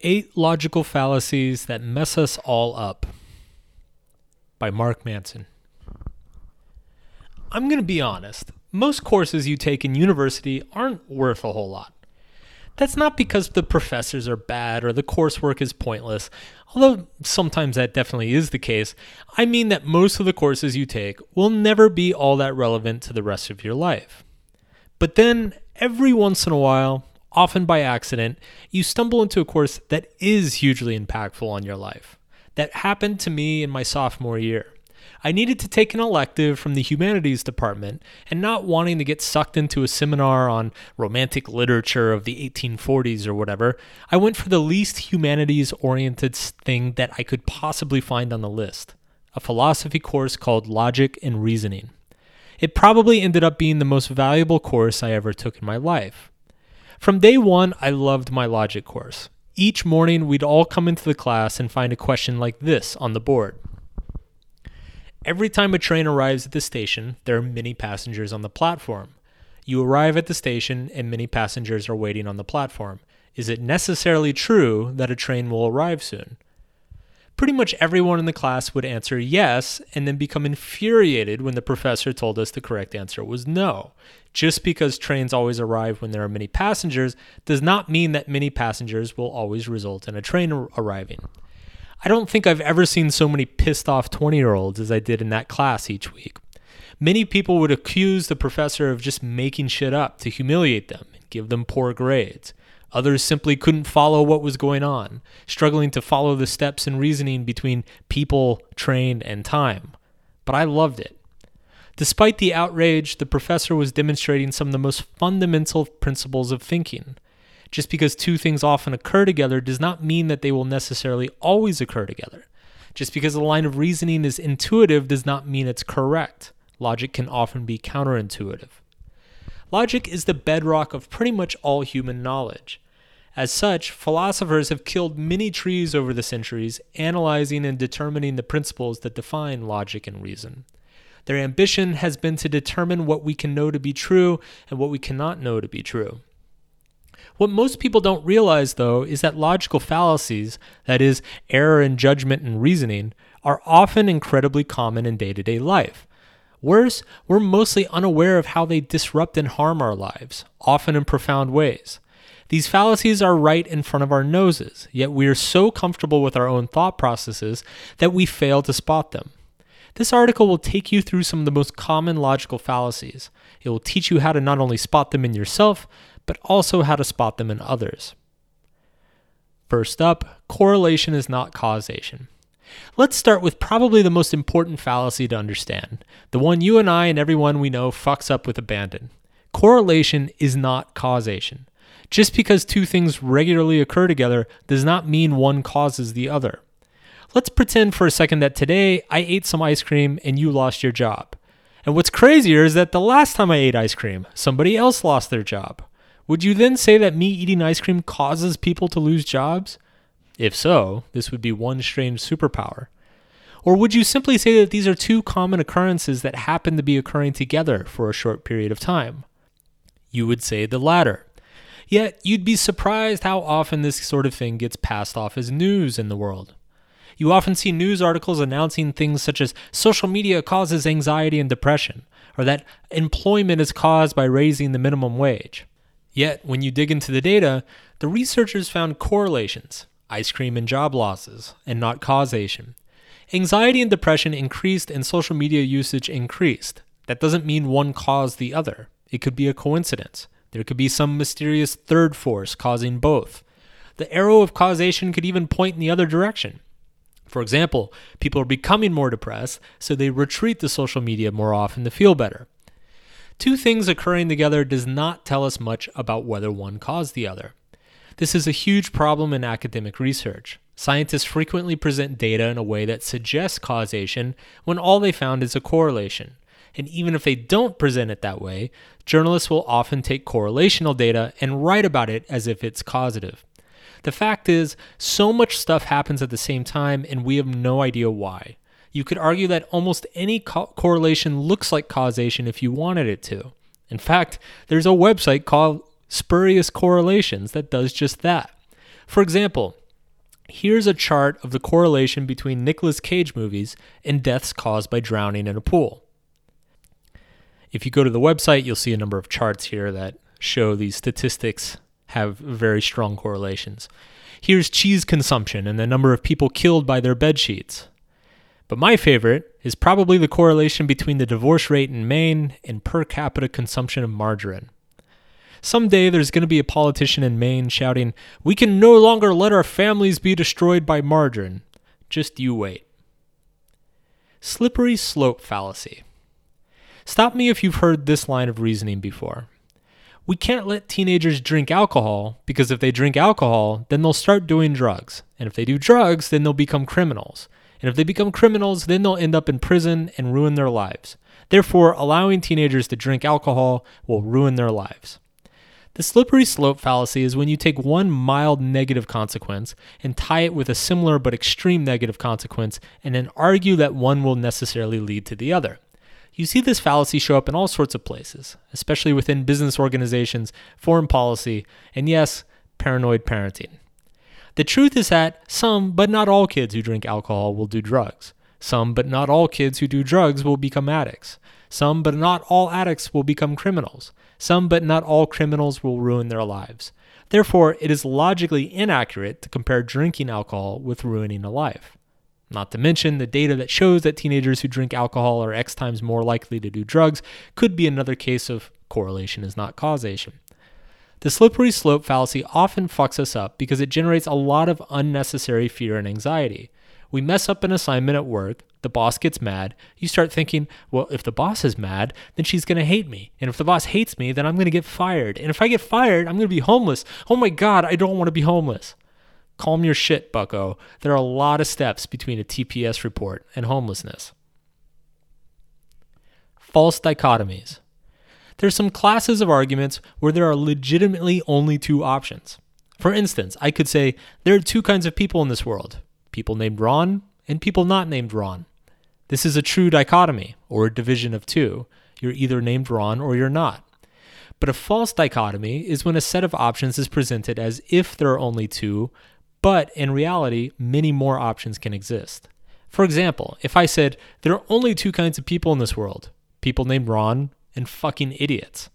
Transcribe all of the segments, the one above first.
Eight Logical Fallacies That Mess Us All Up by Mark Manson. I'm going to be honest. Most courses you take in university aren't worth a whole lot. That's not because the professors are bad or the coursework is pointless, although sometimes that definitely is the case. I mean that most of the courses you take will never be all that relevant to the rest of your life. But then, every once in a while, often by accident, you stumble into a course that is hugely impactful on your life. That happened to me in my sophomore year. I needed to take an elective from the humanities department, and not wanting to get sucked into a seminar on romantic literature of the 1840s or whatever, I went for the least humanities oriented thing that I could possibly find on the list a philosophy course called Logic and Reasoning. It probably ended up being the most valuable course I ever took in my life. From day one, I loved my logic course. Each morning, we'd all come into the class and find a question like this on the board. Every time a train arrives at the station, there are many passengers on the platform. You arrive at the station and many passengers are waiting on the platform. Is it necessarily true that a train will arrive soon? Pretty much everyone in the class would answer yes and then become infuriated when the professor told us the correct answer was no. Just because trains always arrive when there are many passengers does not mean that many passengers will always result in a train arriving. I don't think I've ever seen so many pissed off 20 year olds as I did in that class each week. Many people would accuse the professor of just making shit up to humiliate them and give them poor grades. Others simply couldn't follow what was going on, struggling to follow the steps and reasoning between people, train, and time. But I loved it. Despite the outrage, the professor was demonstrating some of the most fundamental principles of thinking. Just because two things often occur together does not mean that they will necessarily always occur together. Just because a line of reasoning is intuitive does not mean it's correct. Logic can often be counterintuitive. Logic is the bedrock of pretty much all human knowledge. As such, philosophers have killed many trees over the centuries, analyzing and determining the principles that define logic and reason. Their ambition has been to determine what we can know to be true and what we cannot know to be true. What most people don't realize, though, is that logical fallacies, that is, error in judgment and reasoning, are often incredibly common in day to day life. Worse, we're mostly unaware of how they disrupt and harm our lives, often in profound ways. These fallacies are right in front of our noses, yet we are so comfortable with our own thought processes that we fail to spot them. This article will take you through some of the most common logical fallacies. It will teach you how to not only spot them in yourself, but also how to spot them in others. First up, correlation is not causation. Let's start with probably the most important fallacy to understand, the one you and I and everyone we know fucks up with abandon. Correlation is not causation. Just because two things regularly occur together does not mean one causes the other. Let's pretend for a second that today I ate some ice cream and you lost your job. And what's crazier is that the last time I ate ice cream, somebody else lost their job. Would you then say that me eating ice cream causes people to lose jobs? If so, this would be one strange superpower. Or would you simply say that these are two common occurrences that happen to be occurring together for a short period of time? You would say the latter. Yet, you'd be surprised how often this sort of thing gets passed off as news in the world. You often see news articles announcing things such as social media causes anxiety and depression, or that employment is caused by raising the minimum wage. Yet, when you dig into the data, the researchers found correlations ice cream and job losses, and not causation. Anxiety and depression increased and social media usage increased. That doesn't mean one caused the other. It could be a coincidence. There could be some mysterious third force causing both. The arrow of causation could even point in the other direction. For example, people are becoming more depressed, so they retreat to social media more often to feel better. Two things occurring together does not tell us much about whether one caused the other. This is a huge problem in academic research. Scientists frequently present data in a way that suggests causation when all they found is a correlation. And even if they don't present it that way, journalists will often take correlational data and write about it as if it's causative. The fact is, so much stuff happens at the same time, and we have no idea why. You could argue that almost any co- correlation looks like causation if you wanted it to. In fact, there's a website called spurious correlations that does just that. For example, Here's a chart of the correlation between Nicolas Cage movies and deaths caused by drowning in a pool. If you go to the website, you'll see a number of charts here that show these statistics have very strong correlations. Here's cheese consumption and the number of people killed by their bed sheets. But my favorite is probably the correlation between the divorce rate in Maine and per capita consumption of margarine. Someday there's going to be a politician in Maine shouting, We can no longer let our families be destroyed by margarine. Just you wait. Slippery slope fallacy. Stop me if you've heard this line of reasoning before. We can't let teenagers drink alcohol because if they drink alcohol, then they'll start doing drugs. And if they do drugs, then they'll become criminals. And if they become criminals, then they'll end up in prison and ruin their lives. Therefore, allowing teenagers to drink alcohol will ruin their lives. The slippery slope fallacy is when you take one mild negative consequence and tie it with a similar but extreme negative consequence and then argue that one will necessarily lead to the other. You see this fallacy show up in all sorts of places, especially within business organizations, foreign policy, and yes, paranoid parenting. The truth is that some, but not all kids who drink alcohol will do drugs. Some, but not all kids who do drugs will become addicts. Some, but not all addicts will become criminals. Some, but not all criminals will ruin their lives. Therefore, it is logically inaccurate to compare drinking alcohol with ruining a life. Not to mention, the data that shows that teenagers who drink alcohol are X times more likely to do drugs could be another case of correlation is not causation. The slippery slope fallacy often fucks us up because it generates a lot of unnecessary fear and anxiety. We mess up an assignment at work, the boss gets mad. You start thinking, well, if the boss is mad, then she's to hate me. And if the boss hates me, then I'm to get fired. And if I get fired, I'm to be homeless. Oh my God, I don't want to be homeless. Calm your shit, bucko. There are a lot of steps between a TPS report and homelessness. False dichotomies. There's some classes of arguments where there are legitimately only two options. For instance, I could say there are two kinds of people in this world people named Ron and people not named Ron. This is a true dichotomy, or a division of two. You're either named Ron or you're not. But a false dichotomy is when a set of options is presented as if there are only two, but in reality, many more options can exist. For example, if I said, there are only two kinds of people in this world people named Ron and fucking idiots.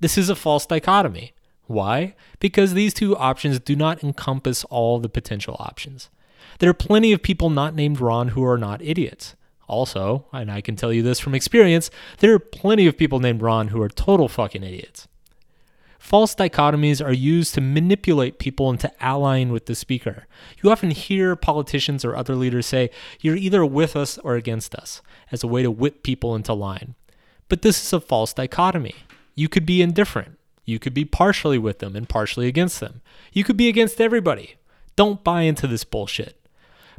This is a false dichotomy. Why? Because these two options do not encompass all the potential options. There are plenty of people not named Ron who are not idiots. Also, and I can tell you this from experience, there are plenty of people named Ron who are total fucking idiots. False dichotomies are used to manipulate people into allying with the speaker. You often hear politicians or other leaders say, You're either with us or against us, as a way to whip people into line. But this is a false dichotomy. You could be indifferent. You could be partially with them and partially against them. You could be against everybody. Don't buy into this bullshit.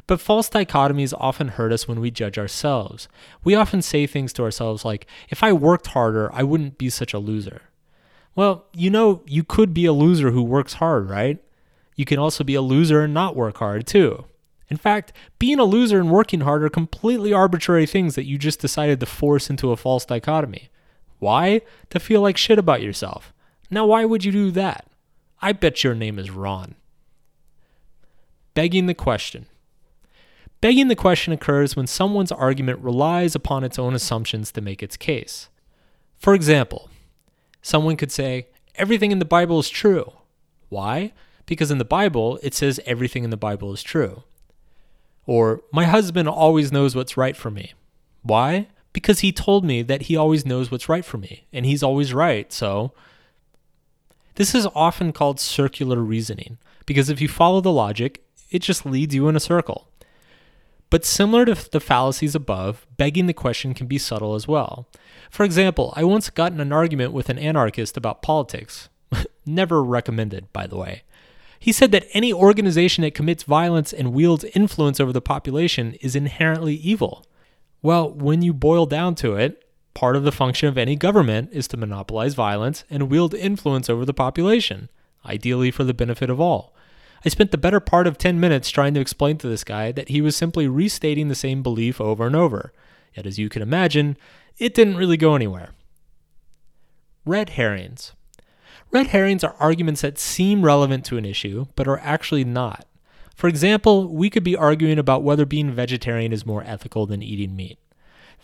But false dichotomies often hurt us when we judge ourselves. We often say things to ourselves like, if I worked harder, I wouldn't be such a loser. Well, you know, you could be a loser who works hard, right? You can also be a loser and not work hard, too. In fact, being a loser and working hard are completely arbitrary things that you just decided to force into a false dichotomy. Why? To feel like shit about yourself. Now, why would you do that? I bet your name is Ron. Begging the question. Begging the question occurs when someone's argument relies upon its own assumptions to make its case. For example, someone could say, Everything in the Bible is true. Why? Because in the Bible, it says everything in the Bible is true. Or, My husband always knows what's right for me. Why? Because he told me that he always knows what's right for me, and he's always right, so. This is often called circular reasoning, because if you follow the logic, it just leads you in a circle. But similar to the fallacies above, begging the question can be subtle as well. For example, I once got in an argument with an anarchist about politics. Never recommended, by the way. He said that any organization that commits violence and wields influence over the population is inherently evil. Well, when you boil down to it, part of the function of any government is to monopolize violence and wield influence over the population, ideally for the benefit of all. I spent the better part of 10 minutes trying to explain to this guy that he was simply restating the same belief over and over. Yet, as you can imagine, it didn't really go anywhere. Red herrings. Red herrings are arguments that seem relevant to an issue, but are actually not. For example, we could be arguing about whether being vegetarian is more ethical than eating meat.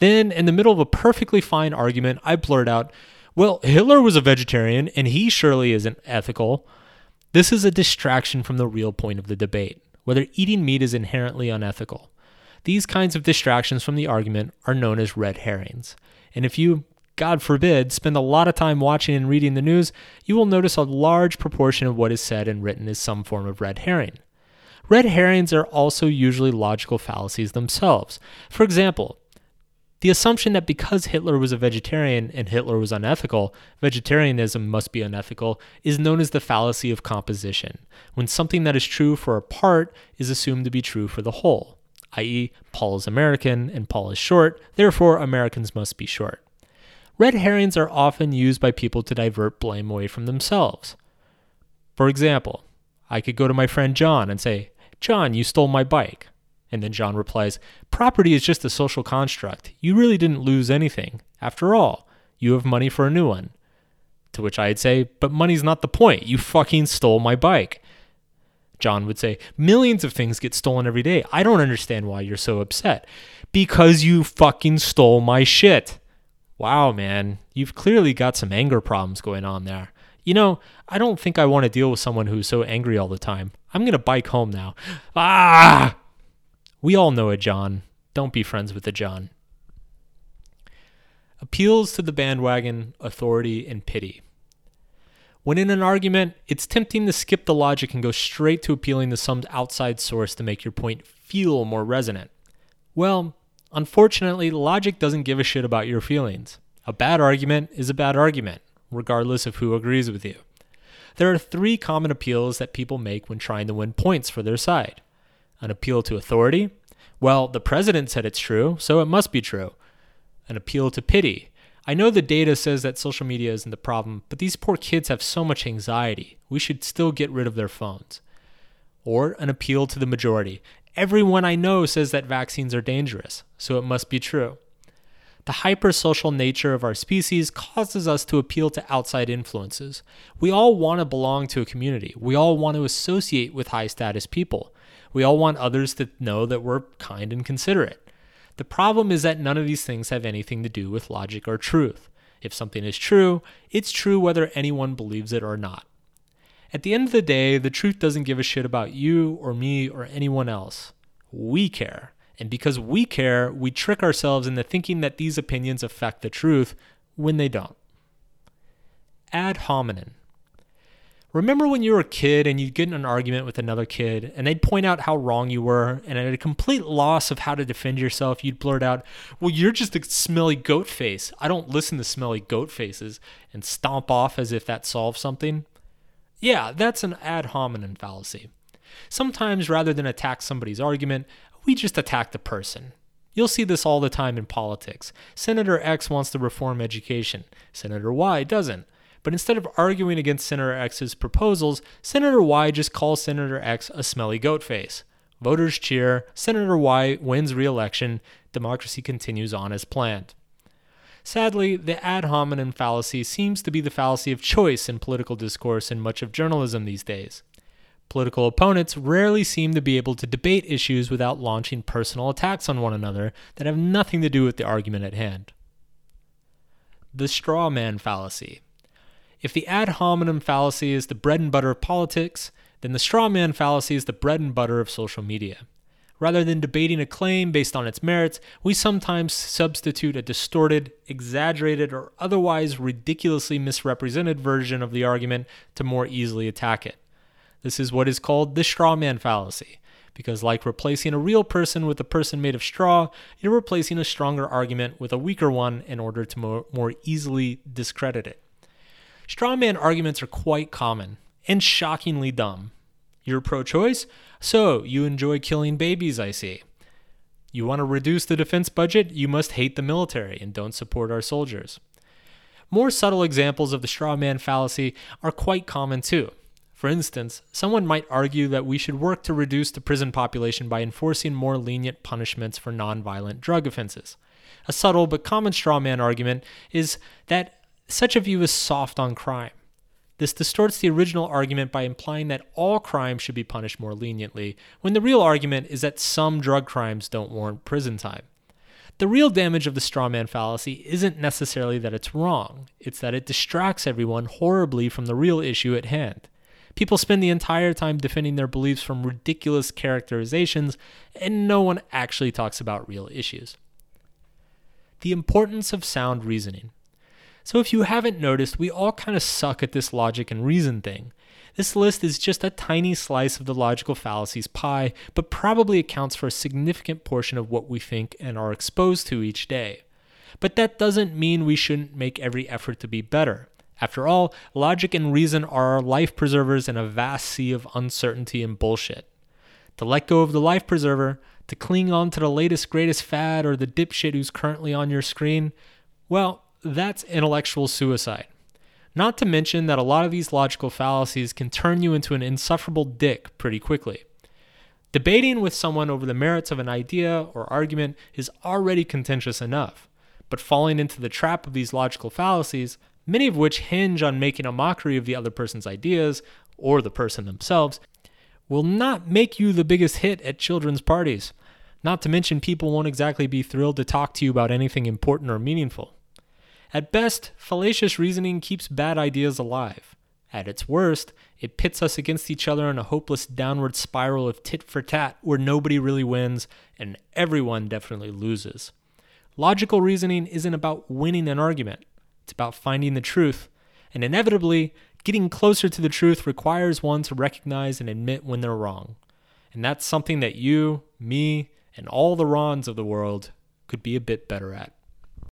Then, in the middle of a perfectly fine argument, I blurt out, Well, Hitler was a vegetarian, and he surely isn't ethical. This is a distraction from the real point of the debate whether eating meat is inherently unethical. These kinds of distractions from the argument are known as red herrings. And if you, God forbid, spend a lot of time watching and reading the news, you will notice a large proportion of what is said and written is some form of red herring. Red herrings are also usually logical fallacies themselves. For example, the assumption that because Hitler was a vegetarian and Hitler was unethical, vegetarianism must be unethical is known as the fallacy of composition, when something that is true for a part is assumed to be true for the whole, i.e., Paul is American and Paul is short, therefore Americans must be short. Red herrings are often used by people to divert blame away from themselves. For example, I could go to my friend John and say, John, you stole my bike. And then John replies, Property is just a social construct. You really didn't lose anything. After all, you have money for a new one. To which I'd say, But money's not the point. You fucking stole my bike. John would say, Millions of things get stolen every day. I don't understand why you're so upset. Because you fucking stole my shit. Wow, man, you've clearly got some anger problems going on there. You know, I don't think I want to deal with someone who's so angry all the time. I'm going to bike home now. Ah! We all know a John. Don't be friends with a John. Appeals to the bandwagon, authority, and pity. When in an argument, it's tempting to skip the logic and go straight to appealing to some outside source to make your point feel more resonant. Well, unfortunately, logic doesn't give a shit about your feelings. A bad argument is a bad argument, regardless of who agrees with you. There are three common appeals that people make when trying to win points for their side an appeal to authority. Well, the president said it's true, so it must be true. An appeal to pity. I know the data says that social media isn't the problem, but these poor kids have so much anxiety. We should still get rid of their phones. Or an appeal to the majority. Everyone I know says that vaccines are dangerous, so it must be true. The hypersocial nature of our species causes us to appeal to outside influences. We all want to belong to a community. We all want to associate with high status people. We all want others to know that we're kind and considerate. The problem is that none of these things have anything to do with logic or truth. If something is true, it's true whether anyone believes it or not. At the end of the day, the truth doesn't give a shit about you or me or anyone else. We care. And because we care, we trick ourselves into thinking that these opinions affect the truth when they don't. Ad hominem. Remember when you were a kid and you'd get in an argument with another kid and they'd point out how wrong you were, and at a complete loss of how to defend yourself, you'd blurt out, Well, you're just a smelly goat face. I don't listen to smelly goat faces, and stomp off as if that solves something? Yeah, that's an ad hominem fallacy. Sometimes, rather than attack somebody's argument, we just attack the person. You'll see this all the time in politics. Senator X wants to reform education, Senator Y doesn't. But instead of arguing against Senator X's proposals, Senator Y just calls Senator X a smelly goat face. Voters cheer, Senator Y wins re election, democracy continues on as planned. Sadly, the ad hominem fallacy seems to be the fallacy of choice in political discourse and much of journalism these days. Political opponents rarely seem to be able to debate issues without launching personal attacks on one another that have nothing to do with the argument at hand. The straw man fallacy. If the ad hominem fallacy is the bread and butter of politics, then the straw man fallacy is the bread and butter of social media. Rather than debating a claim based on its merits, we sometimes substitute a distorted, exaggerated, or otherwise ridiculously misrepresented version of the argument to more easily attack it. This is what is called the straw man fallacy, because like replacing a real person with a person made of straw, you're replacing a stronger argument with a weaker one in order to more, easily discredit it. Strawman arguments are quite common and shockingly dumb. You're pro choice? So, you enjoy killing babies, I see. You want to reduce the defense budget? You must hate the military and don't support our soldiers. More subtle examples of the straw man fallacy are quite common too. For instance, someone might argue that we should work to reduce the prison population by enforcing more lenient punishments for nonviolent drug offenses. A subtle but common straw man argument is that such a view is soft on crime. This distorts the original argument by implying that all crimes should be punished more leniently, when the real argument is that some drug crimes don't warrant prison time. The real damage of the strawman fallacy isn't necessarily that it's wrong, it's that it distracts everyone horribly from the real issue at hand. People spend the entire time defending their beliefs from ridiculous characterizations, and no one actually talks about real issues. The importance of sound reasoning. So, if you haven't noticed, we all kind of suck at this logic and reason thing. This list is just a tiny slice of the logical fallacies pie, but probably accounts for a significant portion of what we think and are exposed to each day. But that doesn't mean we shouldn't make every effort to be better. After all, logic and reason are our life preservers in a vast sea of uncertainty and bullshit. To let go of the life preserver, to cling on to the latest greatest fad or the dipshit who's currently on your screen, well, that's intellectual suicide. Not to mention that a lot of these logical fallacies can turn you into an insufferable dick pretty quickly. Debating with someone over the merits of an idea or argument is already contentious enough, but falling into the trap of these logical fallacies, many of which hinge on making a mockery of the other person's ideas or the person themselves, will not make you the biggest hit at children's parties. Not to mention, people won't exactly be thrilled to talk to you about anything important or meaningful. At best, fallacious reasoning keeps bad ideas alive. At its worst, it pits us against each other in a hopeless downward spiral of tit for tat where nobody really wins and everyone definitely loses. Logical reasoning isn't about winning an argument, it's about finding the truth. And inevitably, getting closer to the truth requires one to recognize and admit when they're wrong. And that's something that you, me, and all the Rons of the world could be a bit better at.